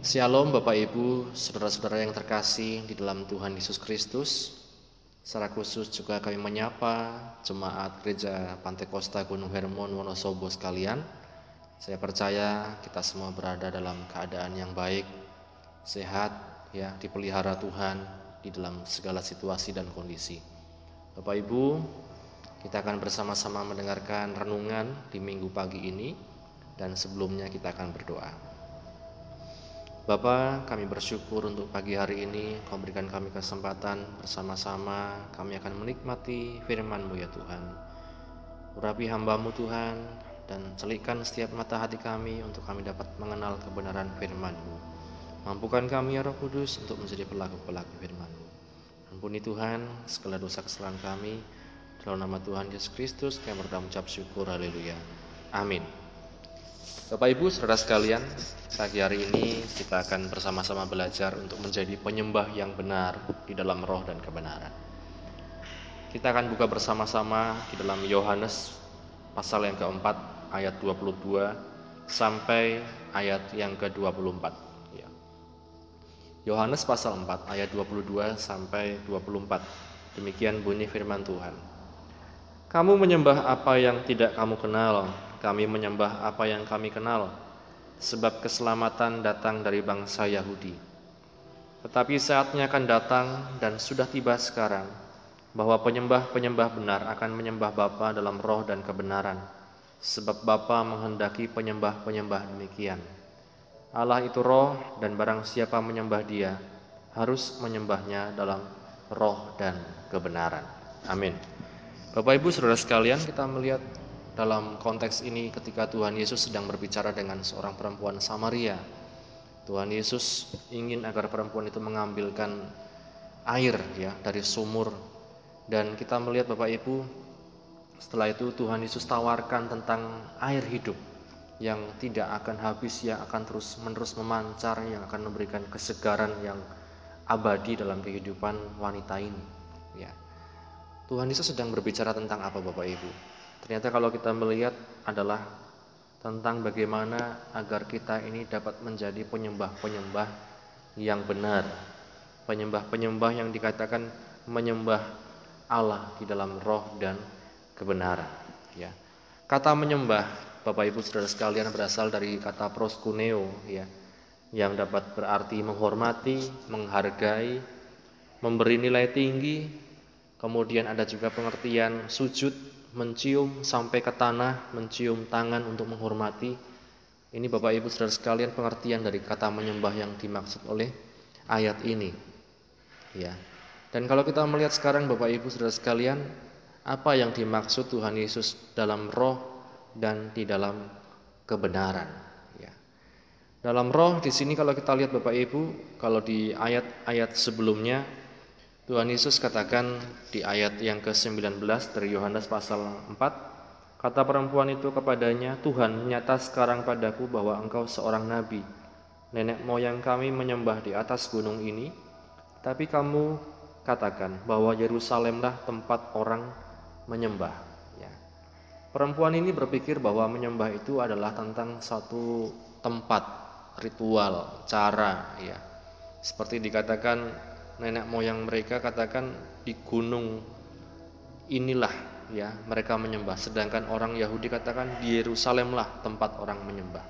Shalom Bapak Ibu, saudara-saudara yang terkasih di dalam Tuhan Yesus Kristus. Secara khusus juga kami menyapa jemaat gereja Pantai Kosta Gunung Hermon Wonosobo sekalian. Saya percaya kita semua berada dalam keadaan yang baik, sehat, ya dipelihara Tuhan di dalam segala situasi dan kondisi. Bapak Ibu, kita akan bersama-sama mendengarkan renungan di minggu pagi ini dan sebelumnya kita akan berdoa. Bapa, kami bersyukur untuk pagi hari ini Kau berikan kami kesempatan bersama-sama kami akan menikmati firman-Mu ya Tuhan. Urapi hambamu Tuhan dan celikkan setiap mata hati kami untuk kami dapat mengenal kebenaran firman-Mu. Mampukan kami ya Roh Kudus untuk menjadi pelaku-pelaku firman-Mu. Ampuni Tuhan segala dosa kesalahan kami. Dalam nama Tuhan Yesus Kristus kami berdoa mengucap syukur. Haleluya. Amin. Bapak Ibu, saudara sekalian, pagi hari ini kita akan bersama-sama belajar untuk menjadi penyembah yang benar di dalam roh dan kebenaran. Kita akan buka bersama-sama di dalam Yohanes pasal yang keempat ayat 22 sampai ayat yang ke-24. Ya. Yohanes pasal 4 ayat 22 sampai 24. Demikian bunyi firman Tuhan. Kamu menyembah apa yang tidak kamu kenal, kami menyembah apa yang kami kenal, sebab keselamatan datang dari bangsa Yahudi. Tetapi saatnya akan datang dan sudah tiba sekarang bahwa penyembah-penyembah benar akan menyembah Bapa dalam roh dan kebenaran, sebab Bapa menghendaki penyembah-penyembah demikian. Allah itu roh dan barang siapa menyembah dia harus menyembahnya dalam roh dan kebenaran. Amin. Bapak Ibu Saudara sekalian, kita melihat dalam konteks ini ketika Tuhan Yesus sedang berbicara dengan seorang perempuan Samaria. Tuhan Yesus ingin agar perempuan itu mengambilkan air ya dari sumur dan kita melihat Bapak Ibu setelah itu Tuhan Yesus tawarkan tentang air hidup yang tidak akan habis yang akan terus menerus memancar yang akan memberikan kesegaran yang abadi dalam kehidupan wanita ini ya. Tuhan Yesus sedang berbicara tentang apa Bapak Ibu? Ternyata kalau kita melihat adalah tentang bagaimana agar kita ini dapat menjadi penyembah-penyembah yang benar. Penyembah-penyembah yang dikatakan menyembah Allah di dalam roh dan kebenaran, ya. Kata menyembah Bapak Ibu Saudara sekalian berasal dari kata proskuneo ya yang dapat berarti menghormati, menghargai, memberi nilai tinggi. Kemudian ada juga pengertian sujud mencium sampai ke tanah, mencium tangan untuk menghormati. Ini Bapak Ibu Saudara sekalian pengertian dari kata menyembah yang dimaksud oleh ayat ini. Ya. Dan kalau kita melihat sekarang Bapak Ibu Saudara sekalian, apa yang dimaksud Tuhan Yesus dalam roh dan di dalam kebenaran, ya. Dalam roh di sini kalau kita lihat Bapak Ibu, kalau di ayat-ayat sebelumnya Tuhan Yesus katakan di ayat yang ke-19 dari Yohanes pasal 4, kata perempuan itu kepadanya, Tuhan nyata sekarang padaku bahwa engkau seorang nabi. Nenek moyang kami menyembah di atas gunung ini, tapi kamu katakan bahwa Yerusalemlah tempat orang menyembah. Ya. Perempuan ini berpikir bahwa menyembah itu adalah tentang satu tempat, ritual, cara, ya. Seperti dikatakan nenek moyang mereka katakan di gunung inilah ya mereka menyembah. Sedangkan orang Yahudi katakan di Yerusalemlah tempat orang menyembah.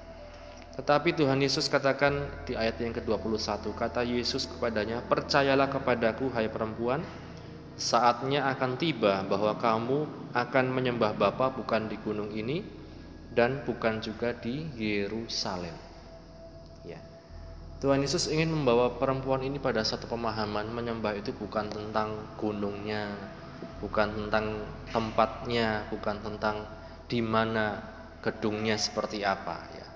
Tetapi Tuhan Yesus katakan di ayat yang ke-21 kata Yesus kepadanya percayalah kepadaku hai perempuan saatnya akan tiba bahwa kamu akan menyembah Bapa bukan di gunung ini dan bukan juga di Yerusalem Tuhan Yesus ingin membawa perempuan ini pada satu pemahaman menyembah itu bukan tentang gunungnya, bukan tentang tempatnya, bukan tentang di mana gedungnya seperti apa ya.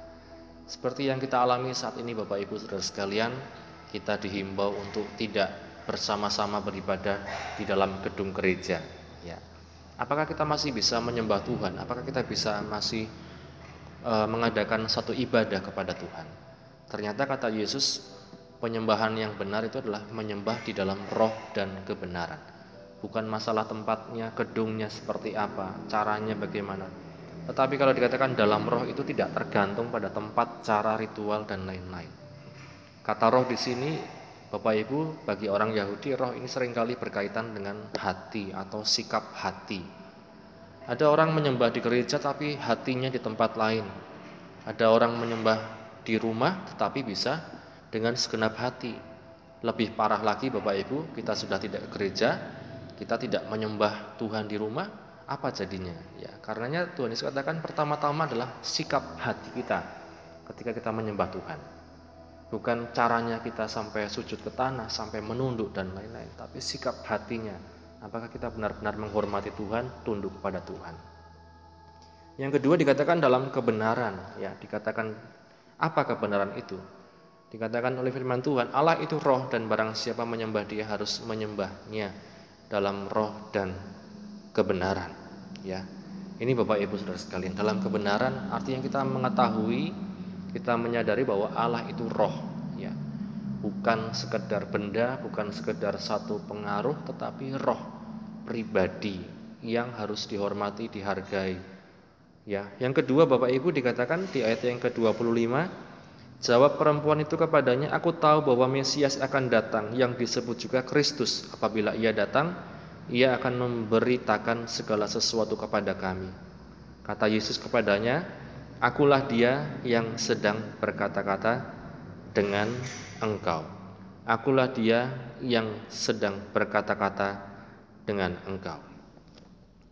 Seperti yang kita alami saat ini Bapak Ibu Saudara sekalian, kita dihimbau untuk tidak bersama-sama beribadah di dalam gedung gereja ya. Apakah kita masih bisa menyembah Tuhan? Apakah kita bisa masih uh, mengadakan satu ibadah kepada Tuhan? Ternyata kata Yesus, penyembahan yang benar itu adalah menyembah di dalam roh dan kebenaran. Bukan masalah tempatnya, gedungnya seperti apa, caranya bagaimana. Tetapi kalau dikatakan dalam roh itu tidak tergantung pada tempat, cara, ritual, dan lain-lain. Kata roh di sini Bapak Ibu bagi orang Yahudi roh ini sering kali berkaitan dengan hati atau sikap hati. Ada orang menyembah di gereja tapi hatinya di tempat lain. Ada orang menyembah di rumah tetapi bisa dengan segenap hati. Lebih parah lagi Bapak Ibu, kita sudah tidak ke gereja, kita tidak menyembah Tuhan di rumah, apa jadinya? Ya, karenanya Tuhan Yesus katakan pertama-tama adalah sikap hati kita ketika kita menyembah Tuhan. Bukan caranya kita sampai sujud ke tanah, sampai menunduk dan lain-lain, tapi sikap hatinya. Apakah kita benar-benar menghormati Tuhan, tunduk kepada Tuhan? Yang kedua dikatakan dalam kebenaran, ya, dikatakan apa kebenaran itu? Dikatakan oleh firman Tuhan, Allah itu roh dan barang siapa menyembah dia harus menyembahnya dalam roh dan kebenaran, ya. Ini Bapak Ibu Saudara sekalian, dalam kebenaran artinya kita mengetahui kita menyadari bahwa Allah itu roh ya bukan sekedar benda bukan sekedar satu pengaruh tetapi roh pribadi yang harus dihormati dihargai ya yang kedua Bapak Ibu dikatakan di ayat yang ke-25 Jawab perempuan itu kepadanya, "Aku tahu bahwa Mesias akan datang yang disebut juga Kristus. Apabila ia datang, ia akan memberitakan segala sesuatu kepada kami." Kata Yesus kepadanya, Akulah dia yang sedang berkata-kata dengan engkau. Akulah dia yang sedang berkata-kata dengan engkau.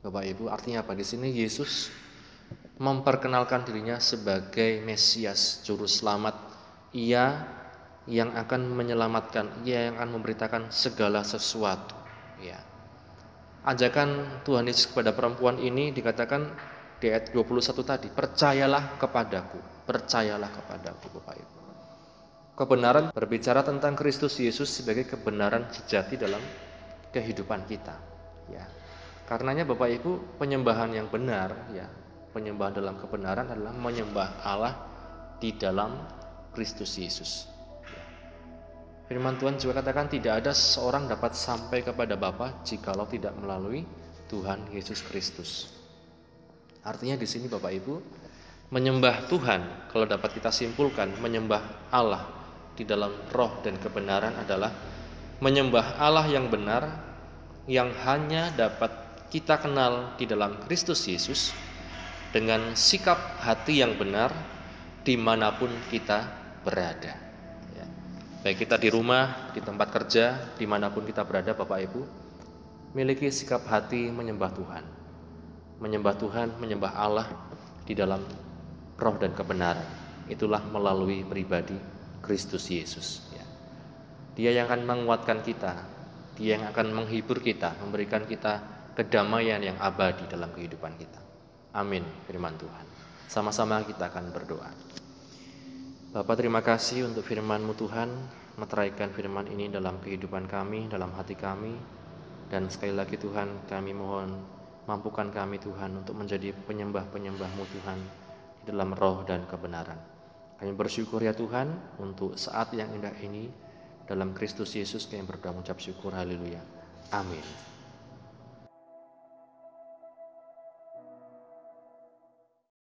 Bapak Ibu, artinya apa di sini? Yesus memperkenalkan dirinya sebagai Mesias, juru selamat. Ia yang akan menyelamatkan, ia yang akan memberitakan segala sesuatu. Ya. Ajakan Tuhan Yesus kepada perempuan ini dikatakan di ayat 21 tadi, percayalah kepadaku, percayalah kepadaku Bapak Ibu. Kebenaran berbicara tentang Kristus Yesus sebagai kebenaran sejati dalam kehidupan kita. Ya. Karenanya Bapak Ibu, penyembahan yang benar ya, penyembahan dalam kebenaran adalah menyembah Allah di dalam Kristus Yesus. Firman Tuhan juga katakan tidak ada seorang dapat sampai kepada Bapa jikalau tidak melalui Tuhan Yesus Kristus. Artinya di sini Bapak Ibu, menyembah Tuhan kalau dapat kita simpulkan menyembah Allah di dalam roh dan kebenaran adalah menyembah Allah yang benar yang hanya dapat kita kenal di dalam Kristus Yesus dengan sikap hati yang benar di mana pun kita berada. Ya. Baik kita di rumah, di tempat kerja, di mana pun kita berada Bapak Ibu, miliki sikap hati menyembah Tuhan menyembah Tuhan, menyembah Allah di dalam roh dan kebenaran. Itulah melalui pribadi Kristus Yesus. Ya. Dia yang akan menguatkan kita, dia yang akan menghibur kita, memberikan kita kedamaian yang abadi dalam kehidupan kita. Amin, firman Tuhan. Sama-sama kita akan berdoa. Bapak terima kasih untuk firman-Mu Tuhan, meteraikan firman ini dalam kehidupan kami, dalam hati kami. Dan sekali lagi Tuhan, kami mohon Mampukan kami Tuhan untuk menjadi penyembah-penyembahmu Tuhan di dalam roh dan kebenaran. Kami bersyukur ya Tuhan untuk saat yang indah ini dalam Kristus Yesus kami berdoa mengucap syukur haleluya. Amin.